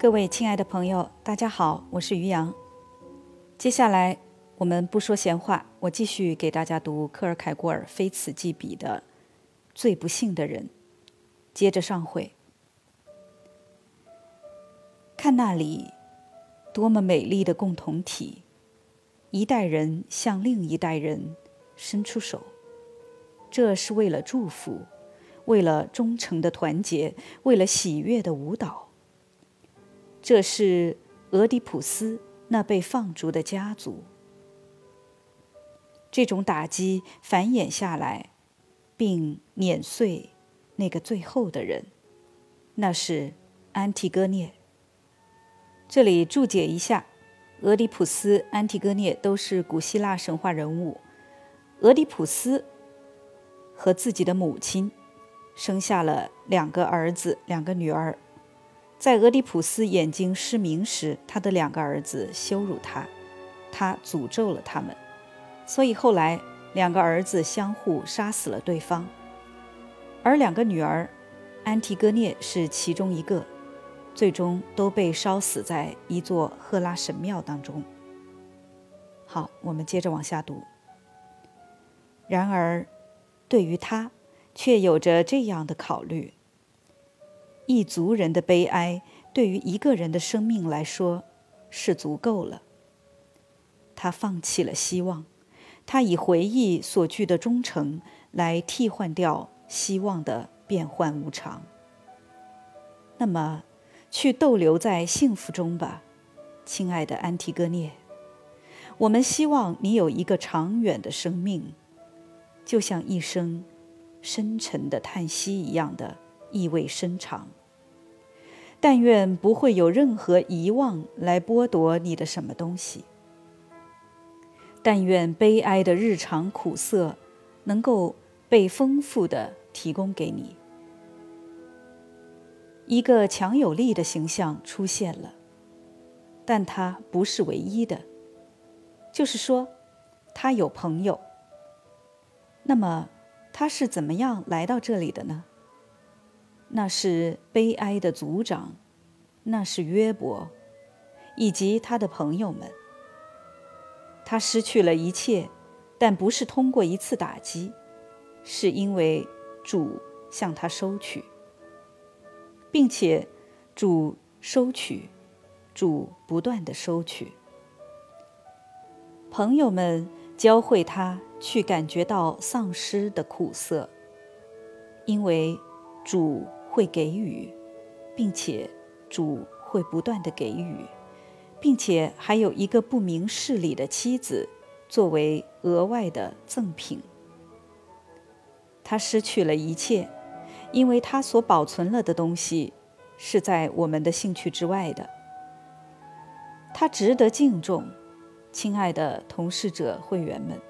各位亲爱的朋友，大家好，我是于洋。接下来我们不说闲话，我继续给大家读科尔凯郭尔《非此即彼》的《最不幸的人》。接着上回，看那里，多么美丽的共同体！一代人向另一代人伸出手，这是为了祝福，为了忠诚的团结，为了喜悦的舞蹈。这是俄狄浦斯那被放逐的家族。这种打击繁衍下来，并碾碎那个最后的人，那是安提戈涅。这里注解一下。俄狄浦斯、安提戈涅都是古希腊神话人物。俄狄浦斯和自己的母亲生下了两个儿子、两个女儿。在俄狄浦斯眼睛失明时，他的两个儿子羞辱他，他诅咒了他们，所以后来两个儿子相互杀死了对方。而两个女儿，安提戈涅是其中一个。最终都被烧死在一座赫拉神庙当中。好，我们接着往下读。然而，对于他，却有着这样的考虑：一族人的悲哀，对于一个人的生命来说，是足够了。他放弃了希望，他以回忆所具的忠诚来替换掉希望的变幻无常。那么。去逗留在幸福中吧，亲爱的安提戈涅。我们希望你有一个长远的生命，就像一声深沉的叹息一样的意味深长。但愿不会有任何遗忘来剥夺你的什么东西。但愿悲哀的日常苦涩能够被丰富的提供给你。一个强有力的形象出现了，但他不是唯一的。就是说，他有朋友。那么，他是怎么样来到这里的呢？那是悲哀的族长，那是约伯，以及他的朋友们。他失去了一切，但不是通过一次打击，是因为主向他收取。并且，主收取，主不断的收取。朋友们教会他去感觉到丧失的苦涩，因为主会给予，并且主会不断的给予，并且还有一个不明事理的妻子作为额外的赠品。他失去了一切。因为他所保存了的东西，是在我们的兴趣之外的。他值得敬重，亲爱的同事者会员们。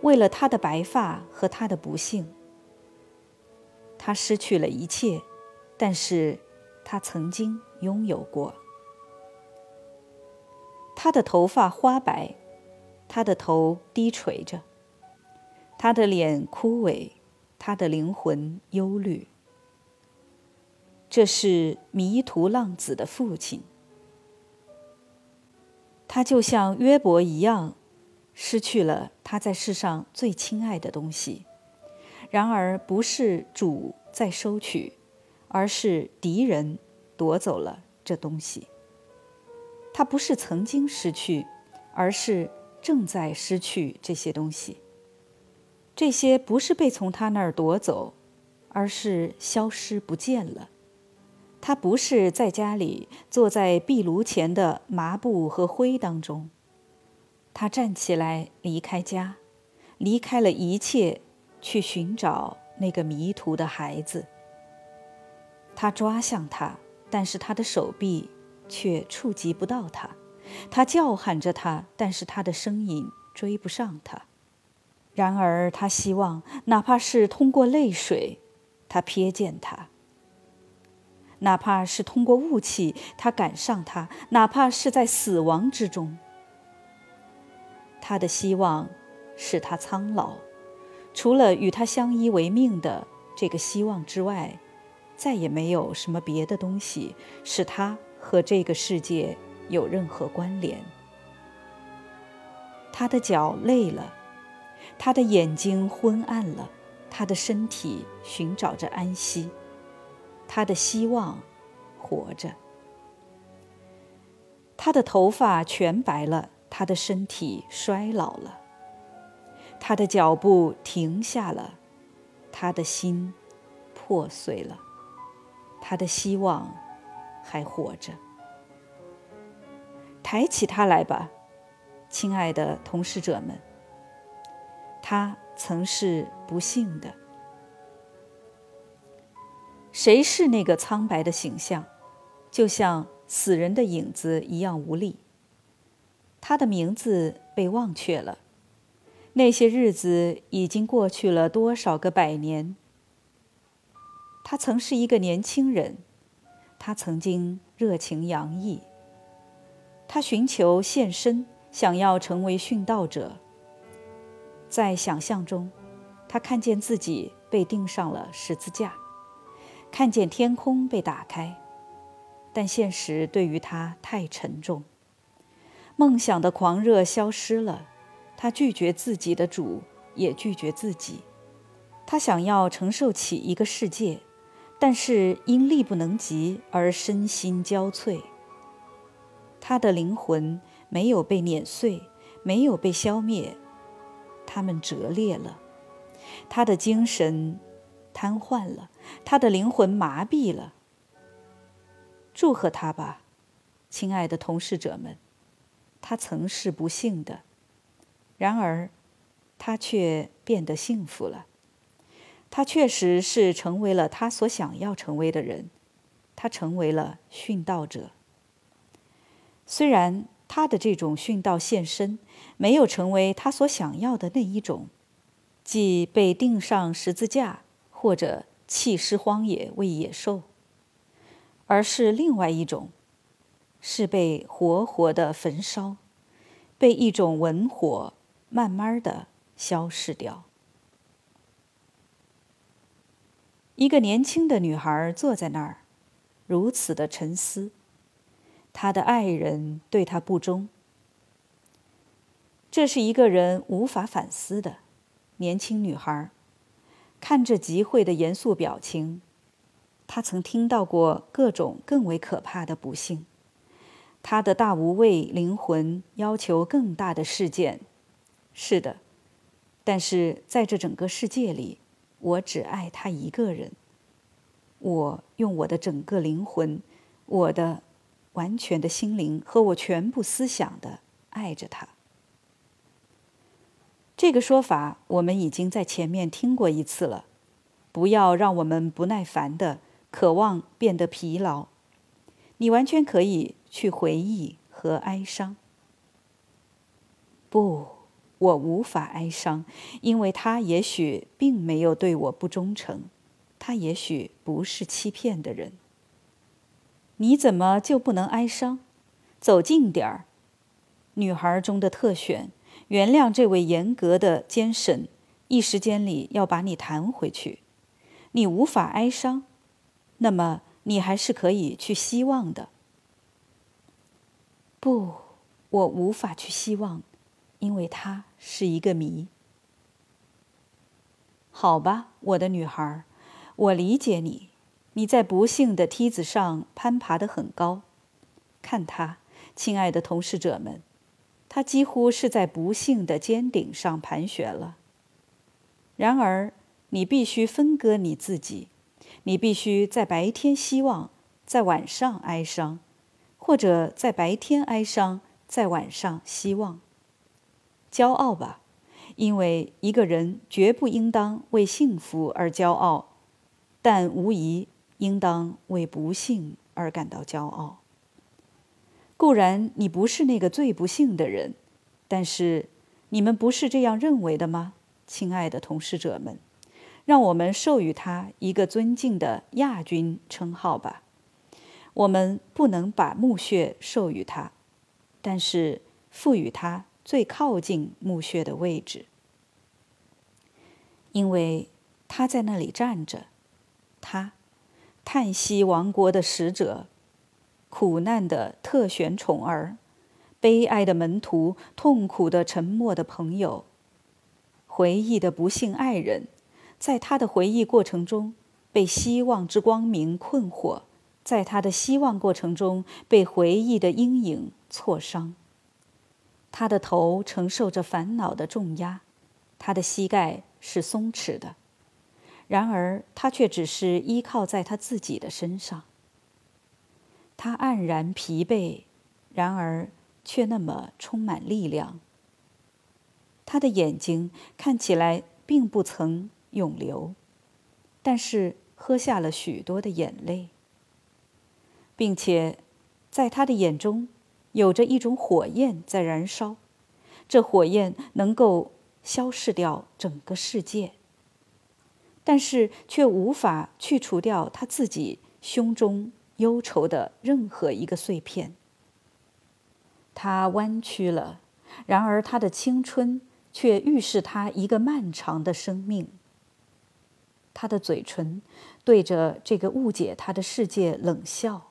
为了他的白发和他的不幸，他失去了一切，但是他曾经拥有过。他的头发花白，他的头低垂着，他的脸枯萎。他的灵魂忧虑。这是迷途浪子的父亲，他就像约伯一样，失去了他在世上最亲爱的东西。然而，不是主在收取，而是敌人夺走了这东西。他不是曾经失去，而是正在失去这些东西。这些不是被从他那儿夺走，而是消失不见了。他不是在家里坐在壁炉前的麻布和灰当中。他站起来离开家，离开了一切，去寻找那个迷途的孩子。他抓向他，但是他的手臂却触及不到他。他叫喊着他，但是他的声音追不上他。然而，他希望，哪怕是通过泪水，他瞥见他；哪怕是通过雾气，他赶上他；哪怕是在死亡之中，他的希望使他苍老。除了与他相依为命的这个希望之外，再也没有什么别的东西使他和这个世界有任何关联。他的脚累了，他的眼睛昏暗了，他的身体寻找着安息，他的希望活着。他的头发全白了，他的身体衰老了，他的脚步停下了，他的心破碎了，他的希望还活着。抬起他来吧。亲爱的同事者们，他曾是不幸的。谁是那个苍白的形象，就像死人的影子一样无力？他的名字被忘却了。那些日子已经过去了多少个百年？他曾是一个年轻人，他曾经热情洋溢，他寻求献身。想要成为殉道者，在想象中，他看见自己被钉上了十字架，看见天空被打开，但现实对于他太沉重。梦想的狂热消失了，他拒绝自己的主，也拒绝自己。他想要承受起一个世界，但是因力不能及而身心交瘁。他的灵魂。没有被碾碎，没有被消灭，他们折裂了。他的精神瘫痪了，他的灵魂麻痹了。祝贺他吧，亲爱的同事者们，他曾是不幸的，然而他却变得幸福了。他确实是成为了他所想要成为的人，他成为了殉道者。虽然。他的这种殉道献身，没有成为他所想要的那一种，即被钉上十字架或者弃尸荒野为野兽，而是另外一种，是被活活的焚烧，被一种文火慢慢的消逝掉。一个年轻的女孩坐在那儿，如此的沉思。她的爱人对她不忠，这是一个人无法反思的。年轻女孩看着集会的严肃表情，她曾听到过各种更为可怕的不幸。她的大无畏灵魂要求更大的事件。是的，但是在这整个世界里，我只爱他一个人。我用我的整个灵魂，我的。完全的心灵和我全部思想的爱着他。这个说法我们已经在前面听过一次了。不要让我们不耐烦的渴望变得疲劳。你完全可以去回忆和哀伤。不，我无法哀伤，因为他也许并没有对我不忠诚，他也许不是欺骗的人。你怎么就不能哀伤？走近点儿，女孩中的特选，原谅这位严格的监审，一时间里要把你弹回去。你无法哀伤，那么你还是可以去希望的。不，我无法去希望，因为它是一个谜。好吧，我的女孩，我理解你。你在不幸的梯子上攀爬得很高，看他，亲爱的同事者们，他几乎是在不幸的尖顶上盘旋了。然而，你必须分割你自己，你必须在白天希望，在晚上哀伤，或者在白天哀伤，在晚上希望。骄傲吧，因为一个人绝不应当为幸福而骄傲，但无疑。应当为不幸而感到骄傲。固然你不是那个最不幸的人，但是你们不是这样认为的吗，亲爱的同事者们？让我们授予他一个尊敬的亚军称号吧。我们不能把墓穴授予他，但是赋予他最靠近墓穴的位置，因为他在那里站着，他。叹息王国的使者，苦难的特选宠儿，悲哀的门徒，痛苦的沉默的朋友，回忆的不幸爱人，在他的回忆过程中被希望之光明困惑，在他的希望过程中被回忆的阴影挫伤。他的头承受着烦恼的重压，他的膝盖是松弛的。然而，他却只是依靠在他自己的身上。他黯然疲惫，然而却那么充满力量。他的眼睛看起来并不曾涌流，但是喝下了许多的眼泪，并且在他的眼中有着一种火焰在燃烧，这火焰能够消逝掉整个世界。但是却无法去除掉他自己胸中忧愁的任何一个碎片。他弯曲了，然而他的青春却预示他一个漫长的生命。他的嘴唇对着这个误解他的世界冷笑。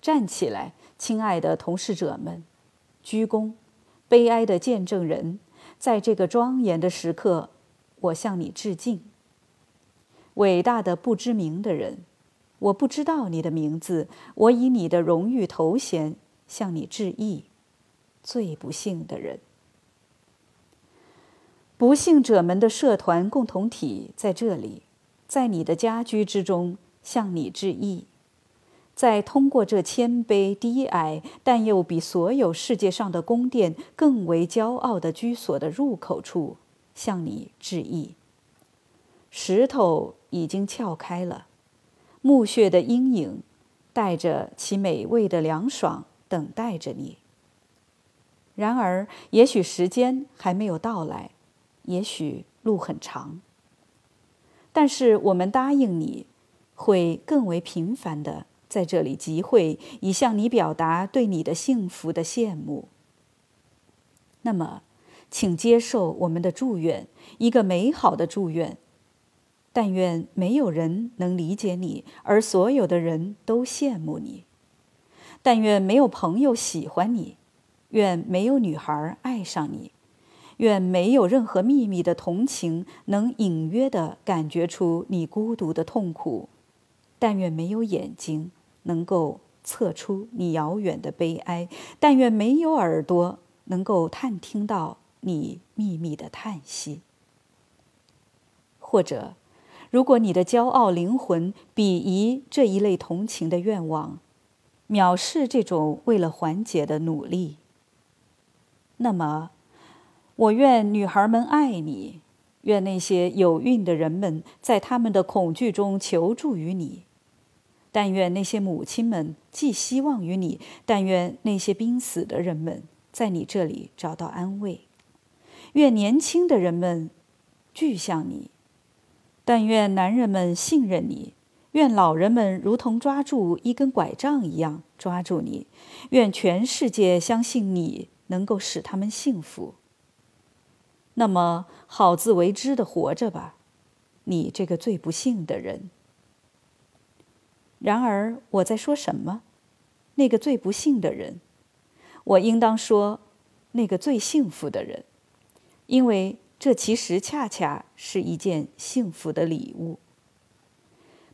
站起来，亲爱的同事者们，鞠躬，悲哀的见证人，在这个庄严的时刻。我向你致敬，伟大的不知名的人。我不知道你的名字，我以你的荣誉头衔向你致意。最不幸的人，不幸者们的社团共同体在这里，在你的家居之中向你致意。在通过这谦卑低矮，但又比所有世界上的宫殿更为骄傲的居所的入口处。向你致意。石头已经撬开了，墓穴的阴影带着其美味的凉爽，等待着你。然而，也许时间还没有到来，也许路很长。但是，我们答应你，会更为频繁的在这里集会，以向你表达对你的幸福的羡慕。那么。请接受我们的祝愿，一个美好的祝愿。但愿没有人能理解你，而所有的人都羡慕你。但愿没有朋友喜欢你，愿没有女孩爱上你，愿没有任何秘密的同情能隐约地感觉出你孤独的痛苦。但愿没有眼睛能够测出你遥远的悲哀。但愿没有耳朵能够探听到。你秘密的叹息，或者，如果你的骄傲灵魂鄙夷这一类同情的愿望，藐视这种为了缓解的努力，那么，我愿女孩们爱你，愿那些有孕的人们在他们的恐惧中求助于你，但愿那些母亲们寄希望于你，但愿那些濒死的人们在你这里找到安慰。愿年轻的人们聚向你，但愿男人们信任你；愿老人们如同抓住一根拐杖一样抓住你；愿全世界相信你能够使他们幸福。那么，好自为之的活着吧，你这个最不幸的人。然而，我在说什么？那个最不幸的人？我应当说，那个最幸福的人。因为这其实恰恰是一件幸福的礼物。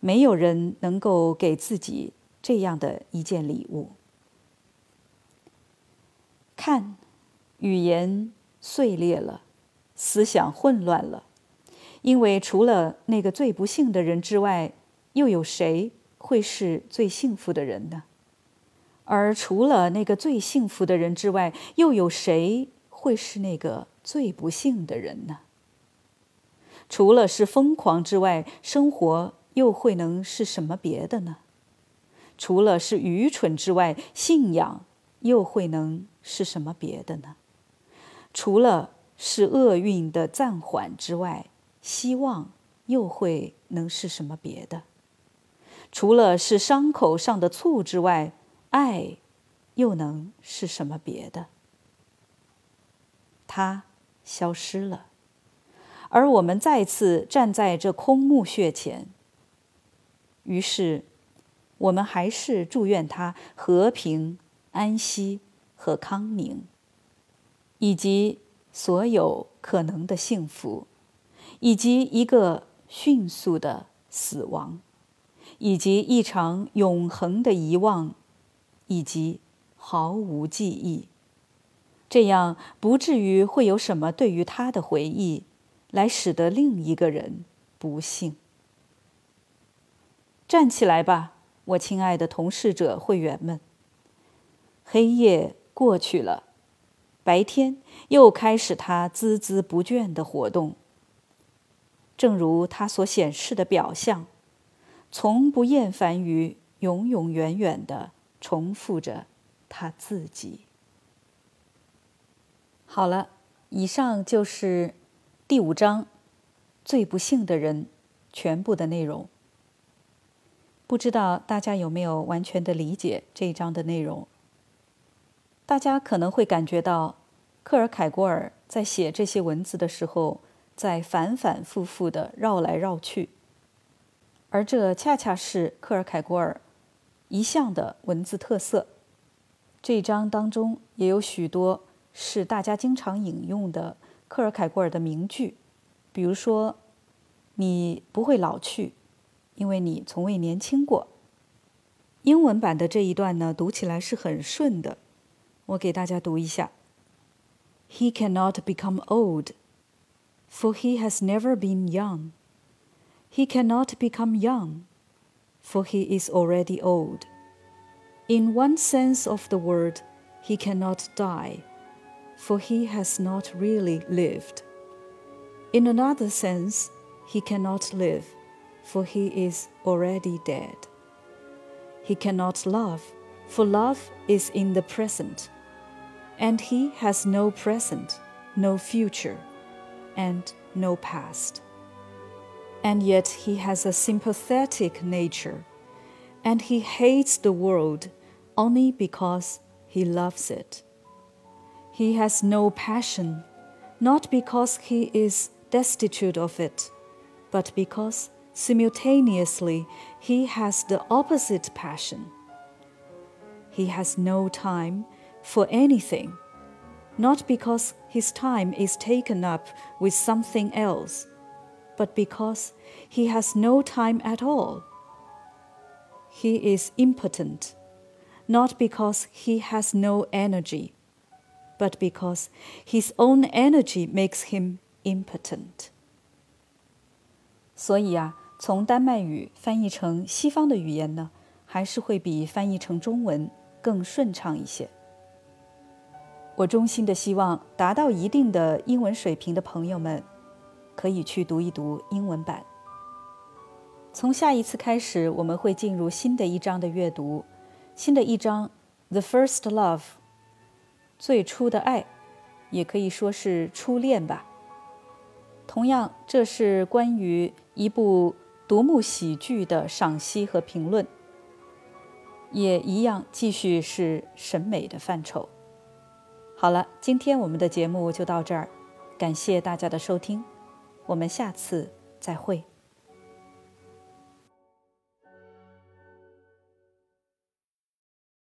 没有人能够给自己这样的一件礼物。看，语言碎裂了，思想混乱了，因为除了那个最不幸的人之外，又有谁会是最幸福的人呢？而除了那个最幸福的人之外，又有谁会是那个？最不幸的人呢？除了是疯狂之外，生活又会能是什么别的呢？除了是愚蠢之外，信仰又会能是什么别的呢？除了是厄运的暂缓之外，希望又会能是什么别的？除了是伤口上的醋之外，爱又能是什么别的？他。消失了，而我们再次站在这空墓穴前。于是，我们还是祝愿他和平、安息和康宁，以及所有可能的幸福，以及一个迅速的死亡，以及一场永恒的遗忘，以及毫无记忆。这样不至于会有什么对于他的回忆，来使得另一个人不幸。站起来吧，我亲爱的同事者会员们。黑夜过去了，白天又开始他孜孜不倦的活动。正如他所显示的表象，从不厌烦于永永远远的重复着他自己。好了，以上就是第五章“最不幸的人”全部的内容。不知道大家有没有完全的理解这一章的内容？大家可能会感觉到，克尔凯郭尔在写这些文字的时候，在反反复复的绕来绕去，而这恰恰是克尔凯郭尔一向的文字特色。这一章当中也有许多。是大家经常引用的克尔凯郭尔的名句，比如说：“你不会老去，因为你从未年轻过。”英文版的这一段呢，读起来是很顺的。我给大家读一下：“He cannot become old, for he has never been young. He cannot become young, for he is already old. In one sense of the word, he cannot die.” for he has not really lived. In another sense, he cannot live, for he is already dead. He cannot love, for love is in the present, and he has no present, no future, and no past. And yet he has a sympathetic nature, and he hates the world only because he loves it. He has no passion, not because he is destitute of it, but because simultaneously he has the opposite passion. He has no time for anything, not because his time is taken up with something else, but because he has no time at all. He is impotent, not because he has no energy but because his own energy makes him impotent. 所以啊，从丹麦语翻译成西方的语言呢，还是会比翻译成中文更顺畅一些。我衷心的希望达到一定的英文水平的朋友们， 可以去读一读英文版。从下一次开始，我们会进入新的一章的阅读，新的一章《The First Love》。最初的爱，也可以说是初恋吧。同样，这是关于一部独幕喜剧的赏析和评论，也一样继续是审美的范畴。好了，今天我们的节目就到这儿，感谢大家的收听，我们下次再会。